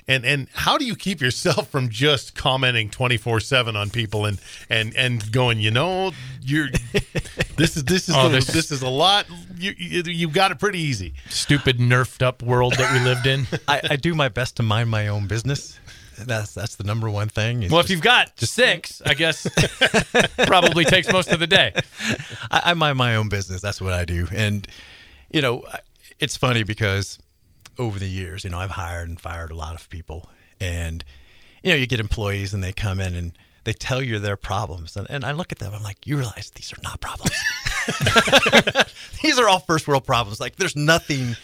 and and how do you keep yourself from just commenting 24/7 on people and and and going you know you're this is this is Oh, the- this- this is a lot you, you you've got it pretty easy Stupid nerfed up world that we lived in. I, I do my best to mind my own business. That's that's the number one thing. It's Well, if you've got just six, I guess probably takes most of the day. I, I mind my own business. That's what I do. And, you know, it's funny because over the years, you know, I've hired and fired a lot of people. And, you know, you get employees and they come in and they tell you their problems. And, and I look at them, I'm like, you realize these are not problems. these are all first world problems. Like, there's nothing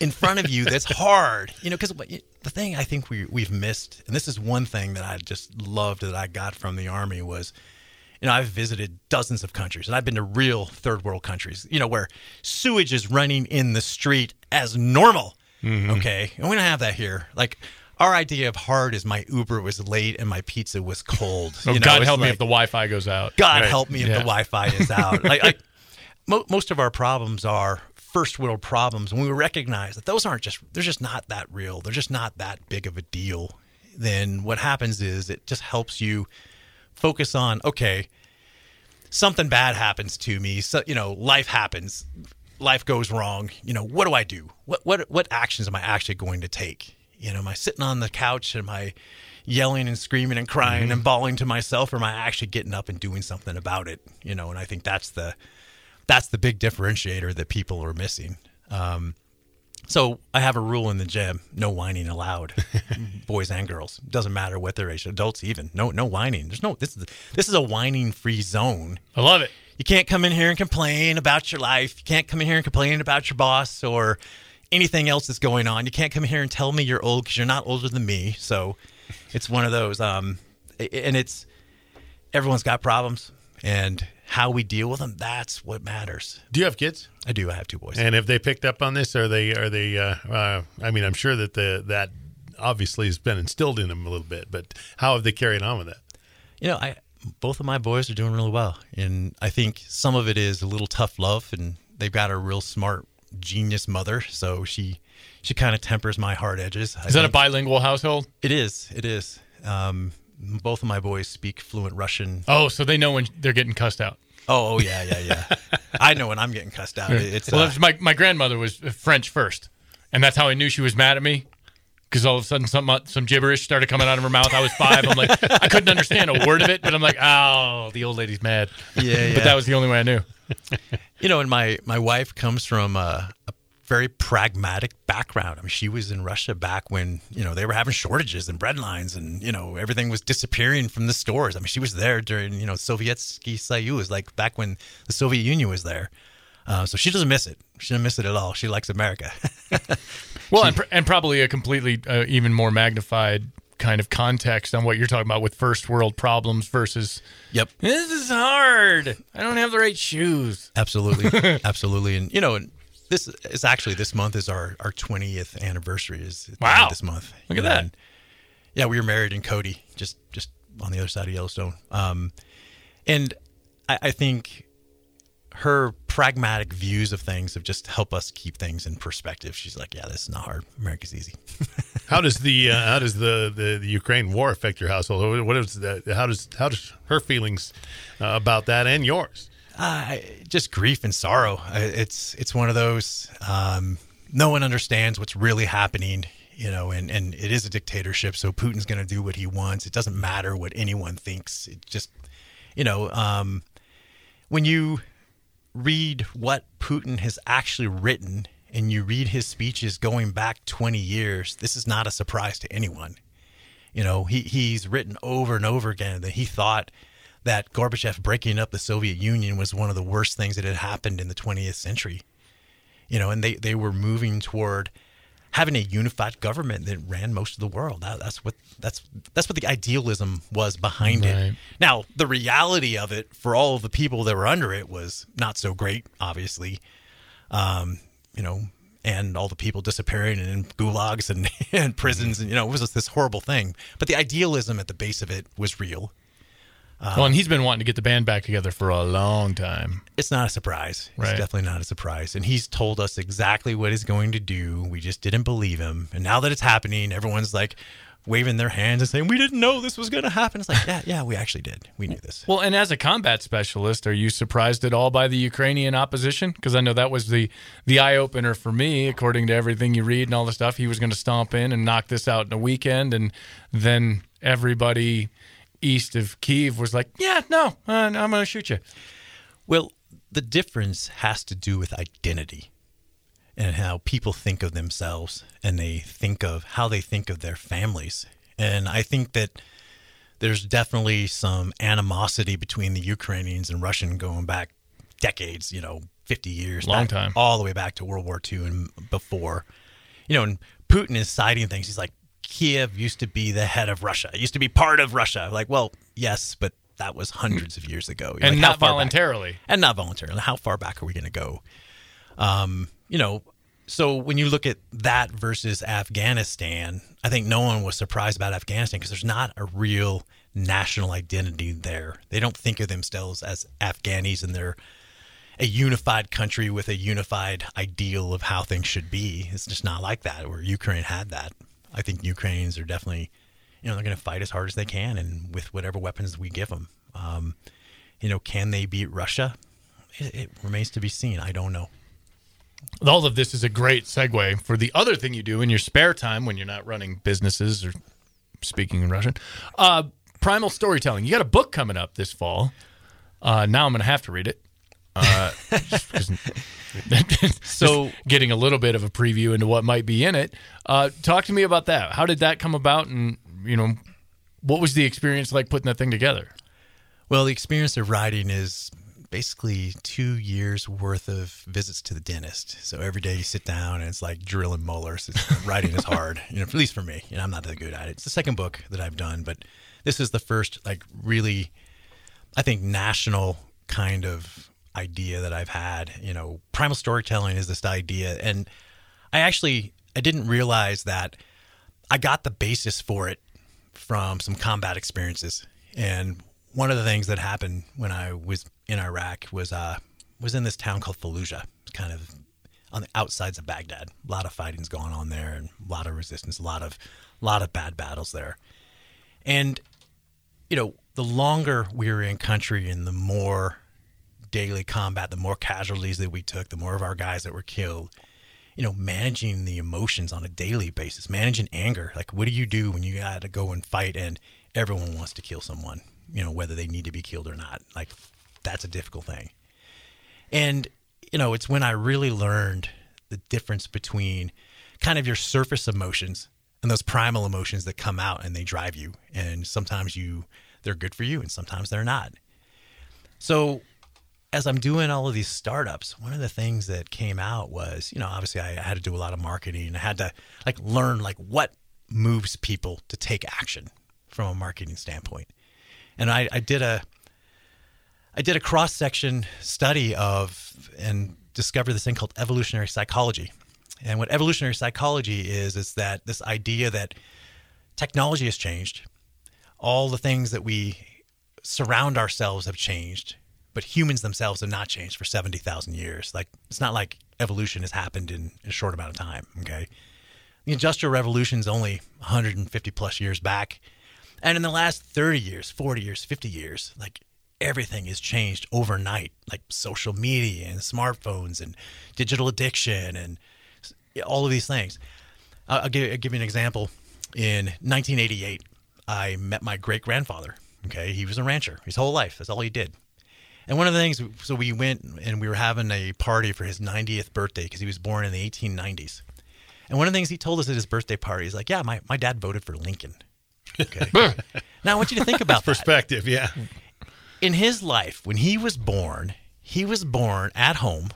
in front of you that's hard, you know, because the thing I think we, we've missed, and this is one thing that I just loved that I got from the Army was, you know, I've visited dozens of countries and I've been to real third world countries, you know, where sewage is running in the street as normal. Mm-hmm. Okay. And we don't have that here. Like, our idea of hard is my Uber was late and my pizza was cold. Oh, You know, God it's help me if the Wi-Fi goes out. God Right. help me if Yeah. the Wi-Fi is out. like, like mo- most of our problems are first world problems, and we recognize that those aren't just they're just not that real. They're just not that big of a deal. Then what happens is it just helps you focus on okay, something bad happens to me. So you know, life happens. Life goes wrong. You know, what do I do? What what what actions am I actually going to take? You know, am I sitting on the couch? Am I yelling and screaming and crying and bawling to myself, or am I actually getting up and doing something about it? You know, and I think that's the that's the big differentiator that people are missing. Um, so I have a rule in the gym: no whining allowed, boys and girls. Doesn't matter what their age, adults even. No, no whining. There's no. This is this is a whining free zone. I love it. You can't come in here and complain about your life. You can't come in here and complain about your boss or anything else that's going on. You can't come in here and tell me you're old because you're not older than me. So it's one of those. Um, and it's everyone's got problems, and how we deal with them. That's what matters. do you have kids I do. I have two boys. and have they picked up on this are they are they uh, uh, I mean I'm sure that the that obviously has been instilled in them a little bit but how have they carried on with that you know, I both of my boys are doing really well, and I think some of it is a little tough love, and they've got a real smart genius mother, so she she kind of tempers my hard edges. I Is that a bilingual household? It is. It is. Um, both of my boys speak fluent Russian. Oh, so they know when they're getting cussed out. Oh, oh yeah, yeah, yeah. I know when I'm getting cussed out. It's well, uh, my my grandmother was French first, and that's how I knew she was mad at me. Because all of a sudden, some uh, some gibberish started coming out of her mouth. I was five. I'm like, I couldn't understand a word of it, but I'm like, oh, the old lady's mad. yeah, yeah. But that was the only way I knew. you know, and my my wife comes from a, a very pragmatic background. I mean, she was in Russia back when you know they were having shortages and bread lines, and you know everything was disappearing from the stores. I mean, she was there during you know Sovietsky Soyuz, like back when the Soviet Union was there. Uh, so she doesn't miss it. She doesn't miss it at all. She likes America. Well, and, pr- and probably a completely uh, even more magnified kind of context on what you're talking about with first world problems versus yep. this is hard. I don't have the right shoes. Absolutely, absolutely, and you know, and this is actually this month is our our twentieth anniversary. Is at the end of Wow. this month. Look at know, that. yeah, we were married in Cody, just just on the other side of Yellowstone. Um, and I, I think her pragmatic views of things have just helped us keep things in perspective. She's like, "Yeah, this is not hard. America's easy." How does the uh, how does the, the, the Ukraine war affect your household? What is that? How does how does her feelings uh, about that and yours? Uh, just grief and sorrow. It's it's one of those. Um, no one understands what's really happening, you know, and and it is a dictatorship. So Putin's going to do what he wants. It doesn't matter what anyone thinks. It just, you know, um, when you read what Putin has actually written and you read his speeches going back 20 years, this is not a surprise to anyone. You know, he, he's written over and over again that he thought that Gorbachev breaking up the Soviet Union was one of the worst things that had happened in the 20th century. You know, and they, they were moving toward having a unified government that ran most of the world. That, that's what that's that's what the idealism was behind Right. it. Now, the reality of it for all of the people that were under it was not so great, obviously. Um, you know, and all the people disappearing and in gulags and, and prisons and you know, it was just this horrible thing. But the idealism at the base of it was real. Uh, well, and he's been wanting to get the band back together for a long time. It's not a surprise. Right. It's definitely not a surprise. And he's told us exactly what he's going to do. We just didn't believe him. And now that it's happening, everyone's like waving their hands and saying, We didn't know this was going to happen. It's like, Yeah, yeah, we actually did. We knew this. Well, and as a combat specialist, are you surprised at all by the Ukrainian opposition? Because I know that was the the eye opener for me. According to everything you read and all the stuff, he was going to stomp in and knock this out in a weekend, and then everybody east of Kiev was like, "Yeah, no, uh, I'm going to shoot you." Well, the difference has to do with identity and how people think of themselves and they think of how they think of their families. And I think that there's definitely some animosity between the Ukrainians and Russian going back decades, you know, 50 years. Long back- time. All the way back to World War II and before. You know, and Putin is citing things. He's like, Kiev used to be the head of Russia. It used to be part of Russia. Like, well, yes, but that was hundreds of years ago. And Like, not far back? voluntarily. and not voluntarily. How far back are we going to go? Um, you know, so when you look at that versus Afghanistan, I think no one was surprised about Afghanistan because there's not a real national identity there. They don't think of themselves as Afghanis and they're a unified country with a unified ideal of how things should be. It's just not like that. Where Ukraine had that. I think Ukrainians are definitely, you know, they're going to fight as hard as they can and with whatever weapons we give them. Um, you know, can they beat Russia? It, it remains to be seen. I don't know. All of this is a great segue for the other thing you do in your spare time when you're not running businesses or speaking in Russian. Uh, primal storytelling. You got a book coming up this fall. Uh, now I'm going to have to read it. Uh, So- getting a little bit of a preview into what might be in it. Uh, talk to me about that. How did that come about? And, you know, what was the experience like putting that thing together? Well, the experience of writing is basically two years worth of visits to the dentist. So every day you sit down and it's like drilling molars. It's, writing is hard, you know, at least for me. You know, I'm not that good at it. It's the second book that I've done, but this is the first, like, really, I think, national kind of idea that I've had. You know, primal storytelling is this idea. And I actually, I didn't realize that I got the basis for it from some combat experiences. And one of the things that happened when I was in Iraq was uh, was in this town called Fallujah. Kind of on the outsides of Baghdad. A lot of fighting's going on there, and a lot of resistance, a lot of, a lot of bad battles there. And you know, the longer we were in country, and the more daily combat, the more casualties that we took, the more of our guys that were killed. You know, managing the emotions on a daily basis, managing anger. Like, what do you do when you got to go and fight and everyone wants to kill someone? You know, whether they need to be killed or not. Like, that's a difficult thing. And, you know, it's when I really learned the difference between kind of your surface emotions and those primal emotions that come out and they drive you. And sometimes you, they're good for you and sometimes they're not. So, as I'm doing all of these startups, one of the things that came out was, you know, obviously I had to do a lot of marketing. I had to like learn like what moves people to take action from a marketing standpoint. And I, I did a I did a cross section study of and discovered this thing called evolutionary psychology. And what evolutionary psychology is is that this idea that technology has changed, all the things that we surround ourselves have changed, but humans themselves have not changed for 70,000 years. Like it's not like evolution has happened in a short amount of time, okay? The industrial revolution is only 150 plus years back. And in the last 30 years, 40 years, 50 years, like everything has changed overnight, like social media and smartphones and digital addiction and all of these things. I'll give, I'll give you an example. In 1988, I met my great grandfather. Okay, he was a rancher his whole life. That's all he did. And one of the things, so we went and we were having a party for his 90th birthday because he was born in the 1890s. And one of the things he told us at his birthday party is like, yeah, my, my dad voted for Lincoln. Okay. now I want you to think about that. Perspective, yeah. In his life, when he was born, he was born at home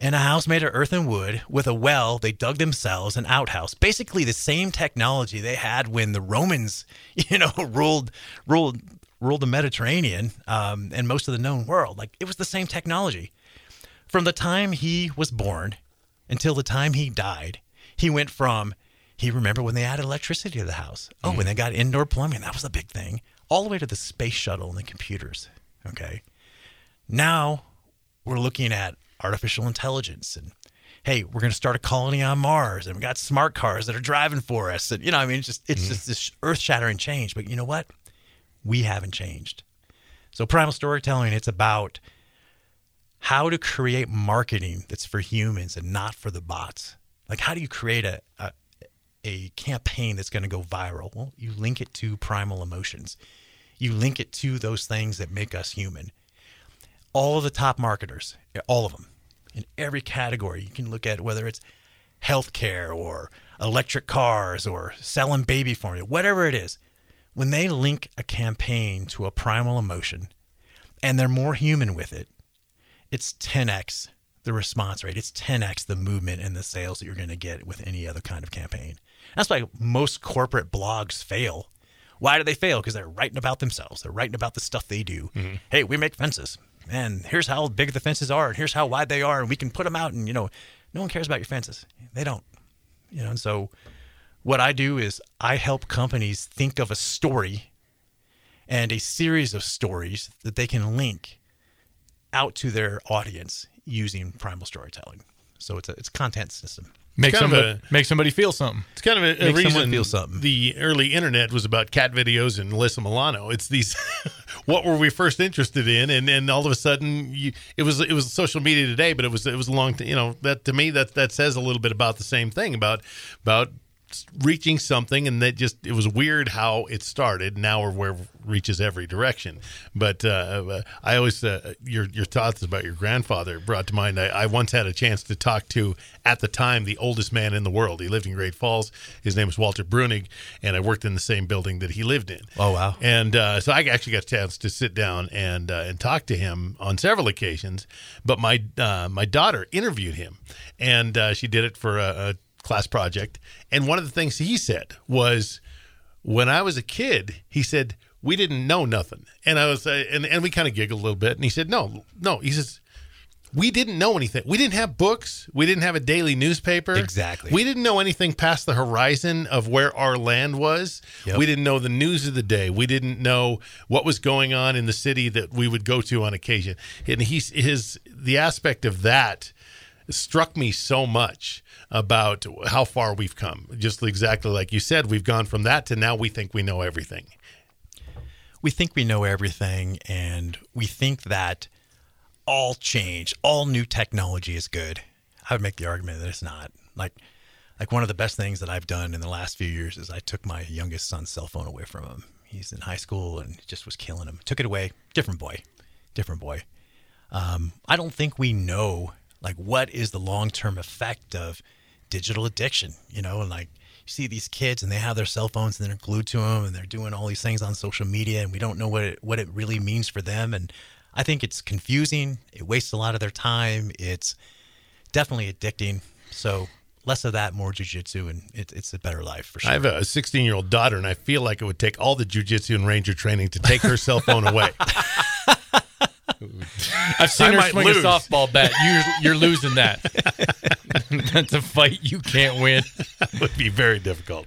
in a house made of earth and wood with a well they dug themselves, an outhouse. Basically the same technology they had when the Romans, you know, ruled ruled ruled the Mediterranean um, and most of the known world. Like it was the same technology. From the time he was born until the time he died, he went from he remembered when they added electricity to the house. Oh, when they got indoor plumbing, that was a big thing. All the way to the space shuttle and the computers. Okay. Now we're looking at artificial intelligence and hey, we're going to start a colony on Mars and we got smart cars that are driving for us. And you know, I mean, it's just it's just this earth-shattering change, but you know what? We haven't changed. So primal storytelling it's about how to create marketing that's for humans and not for the bots. Like how do you create a, a a campaign that's going to go viral? Well, you link it to primal emotions. You link it to those things that make us human. All of the top marketers, all of them, in every category, you can look at whether it's healthcare or electric cars or selling baby formula, whatever it is. When they link a campaign to a primal emotion and they're more human with it, it's 10x the response rate. It's 10x the movement and the sales that you're going to get with any other kind of campaign. That's why most corporate blogs fail. Why do they fail? Because they're writing about themselves. They're writing about the stuff they do. Mm-hmm. Hey, we make fences. And here's how big the fences are, and here's how wide they are, and we can put them out. And you know, no one cares about your fences. They don't. You know, and so what I do is I help companies think of a story and a series of stories that they can link out to their audience using primal storytelling. So it's a it's a content system. Make kind of somebody make somebody feel something. It's kind of a, a reason feel something. the early internet was about cat videos and Alyssa Milano. It's these what were we first interested in, and then all of a sudden you, it was it was social media today, but it was it was a long t- you know that to me that that says a little bit about the same thing about about reaching something and that just it was weird how it started. Now we're where reaches every direction. But uh, i always uh, your your thoughts about your grandfather brought to mind. I, I once had a chance to talk to at the time the oldest man in the world. He lived in great falls. His name was walter Breuning and i worked in the same building that he lived in. Oh, wow. and uh, so I actually got a chance to sit down and uh, and talk to him on several occasions. But my uh, my daughter interviewed him, and uh, she did it for a, a class project. And one of the things he said was, "When I was a kid, he said we didn't know nothing." And I was uh, and and we kind of giggled a little bit. And he said, "No, no," he says. we didn't know anything. We didn't have books. We didn't have a daily newspaper. Exactly. We didn't know anything past the horizon of where our land was. Yep. We didn't know the news of the day. We didn't know what was going on in the city that we would go to on occasion. And he's his the aspect of that struck me so much about how far we've come. Just exactly like you said, we've gone from that to now we think we know everything. we think we know everything and we think that all change, all new technology is good. I would make the argument that it's not. Like like one of the best things that I've done in the last few years is I took my youngest son's cell phone away from him. He's in high school and just was killing him. Took it away. Different boy. Different boy. Um, I don't think we know like what is the long term effect of digital addiction. You know, and like you see these kids and they have their cell phones and they're glued to them and they're doing all these things on social media and we don't know what it, what it really means for them. And I think it's confusing. It wastes a lot of their time. It's definitely addicting. So less of that, more jujitsu, and it, it's a better life for sure. I have a 16 year old daughter, and I feel like it would take all the jujitsu and ranger training to take her cell phone away. I've seen I her swing lose. a softball bat. You're, you're losing that. That's a fight you can't win. It would be very difficult.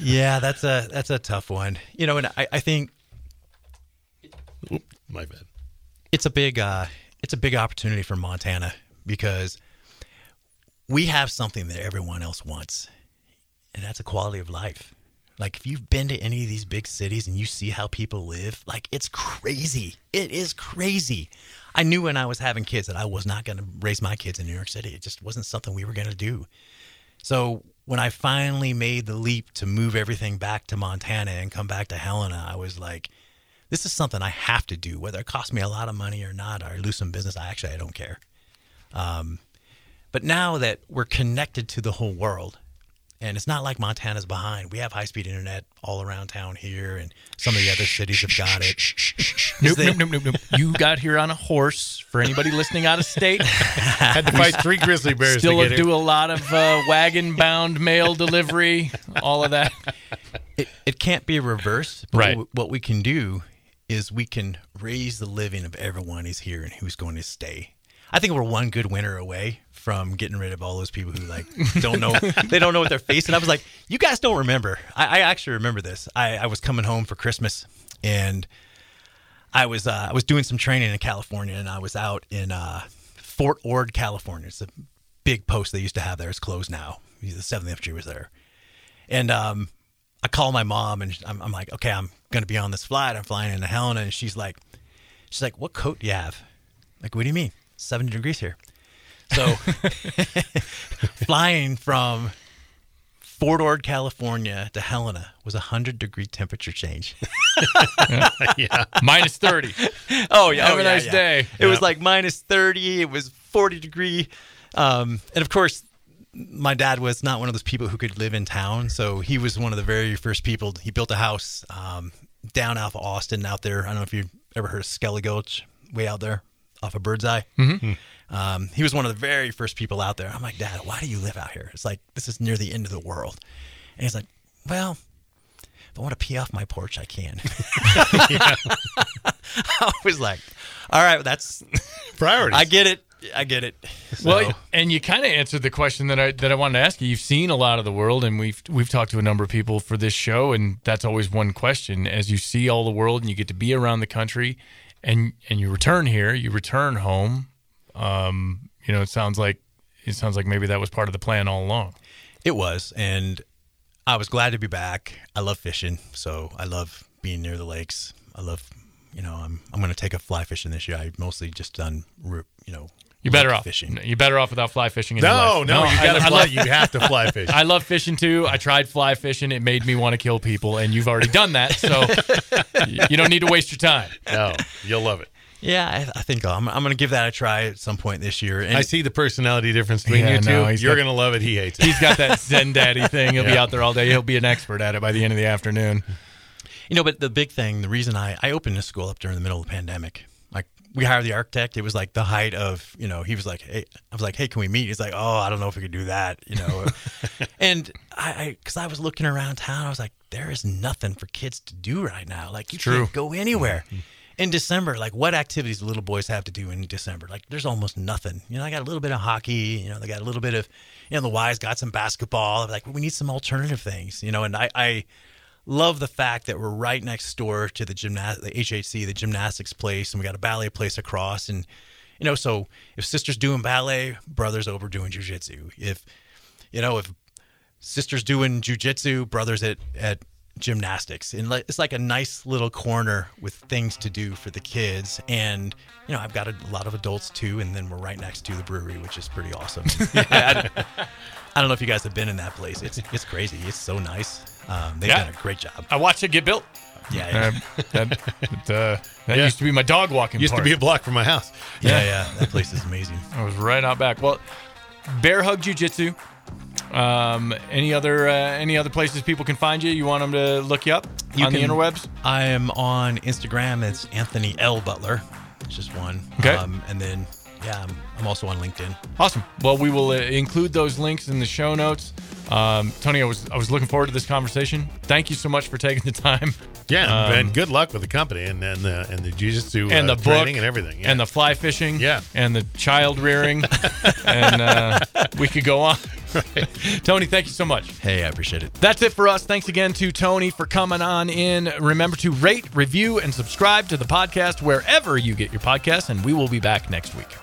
yeah, that's a that's a tough one. You know, and I, I think Oop, my bad. it's a big uh, it's a big opportunity for Montana because we have something that everyone else wants, and that's a quality of life. Like if you've been to any of these big cities and you see how people live, like it's crazy. It is crazy. I knew when I was having kids that I was not going to raise my kids in New York City. It just wasn't something we were going to do. So when I finally made the leap to move everything back to Montana and come back to Helena, I was like, this is something I have to do, whether it costs me a lot of money or not, or I lose some business. I actually I don't care. Um, but now that we're connected to the whole world, and it's not like Montana's behind. We have high speed internet all around town here, and some of the other cities have got it. Nope, they- nope, nope, nope, nope. You got here on a horse. For anybody listening out of state, Had to fight three grizzly bears still to get do here. a lot of uh, wagon-bound mail delivery, all of that. it, it can't be reversed. But Right. What, what we can do is we can raise the living of everyone who's here and who's going to stay. I think we're one good winter away from getting rid of all those people who like don't know they don't know what they're facing. I was like, you guys don't remember. I, I actually remember this. I, I was coming home for Christmas and I was uh, I was doing some training in California and I was out in uh, Fort Ord, California. It's a big post they used to have there. It's closed now. The Seventh Infantry was there, and um, I call my mom and I'm, I'm like, okay, I'm gonna be on this flight. I'm flying into Helena, and she's like, she's like, what coat do you have? Like, what do you mean? 70 degrees here. So flying from Fort Ord, California to Helena was a hundred degree temperature change. yeah. Minus 30. Oh yeah, Have oh, a yeah, nice yeah. day. It was like minus thirty. It was forty degree, um, and of course, my dad was not one of those people who could live in town. So he was one of the very first people. He built a house um, down off of Austin, out there. I don't know if you've ever heard of Skelly Gulch, way out there off of Birdseye. Mm-hmm. Um, he was one of the very first people out there. I'm like, Dad, why do you live out here? It's like this is near the end of the world. And he's like, Well, if I want to pee off my porch, I can. I was like, all right, that's Priorities. I get it. I get it. So, Well, and you kind of answered the question that I that I wanted to ask you. You've seen a lot of the world, and we've we've talked to a number of people for this show, and that's always one question. As you see all the world, and you get to be around the country, and and you return here, you return home. Um, you know, it sounds like it sounds like maybe that was part of the plan all along. it was, and I was glad to be back. I love fishing, so I love being near the lakes. I love, you know, I'm I'm going to take a fly fishing this year. I mostly just done, you know, You're better off. fishing. You're better off without fly fishing. In your no, life. no, you I- got to I fly. love- you have to fly fish. I love fishing too. I tried fly fishing. It made me want to kill people, and you've already done that, so you don't need to waste your time. no, you'll love it. Yeah, I, I think I'm, I'm going to give that a try at some point this year. And I see the personality difference between Yeah, you two. no, You're gonna love it. He hates it. He's got that Zen Daddy thing. He'll be out there all day. He'll be an expert at it by the end of the afternoon. You know, but the big thing, the reason I, I opened this school up during the middle of the pandemic, like we hired the architect. It was like the height of, you know, he was like, hey, I was like, hey, can we meet? He's like, oh, I don't know if we could do that, you know. and I, I, cause I was looking around town, I was like, there is nothing for kids to do right now. Like you True. can't go anywhere. Mm-hmm. In December, like what activities little boys have to do in December? Like there's almost nothing. You know, I got a little bit of hockey. You know, they got a little bit of, you know, the Y's got some basketball. Like we need some alternative things. You know, and I, I love the fact that we're right next door to the gymnast, the HHC, the gymnastics place, and we got a ballet place across. And you know, so if sister's doing ballet, brother's over doing jujitsu. If you know, if sister's doing jujitsu, brothers at at gymnastics, and it's like a nice little corner with things to do for the kids. And you know, I've got a, lot of adults too, and then we're right next to the brewery, which is pretty awesome. I, I don't know if you guys have been in that place. It's it's crazy. It's so nice. Um, they've Yeah. done a great job. I watched it get built. Yeah, yeah, Uh, that that, uh, that Yeah. used to be my dog walking. Used to be a block from my house. yeah, yeah. That place is amazing. I was right out back. Well, Bear Hug Jiu Jitsu. Um, any other uh, any other places people can find you? You want them to look you up You on can- the interwebs? I am on Instagram. It's Anthony L Butler. It's just one. Okay. Um, and then yeah, I'm, I'm also on LinkedIn. Awesome. Well, we will uh, include those links in the show notes. Um, Tony, I was I was looking forward to this conversation. Thank you so much for taking the time. Yeah, Um, and good luck with the company and and the and the jiu-jitsu and uh, the book training and everything. Yeah. and the fly fishing Yeah. and the child rearing and uh, we could go on tony thank you so much Hey, I appreciate it. that's it for us thanks again to tony for coming on in remember to rate review and subscribe to the podcast wherever you get your podcasts and we will be back next week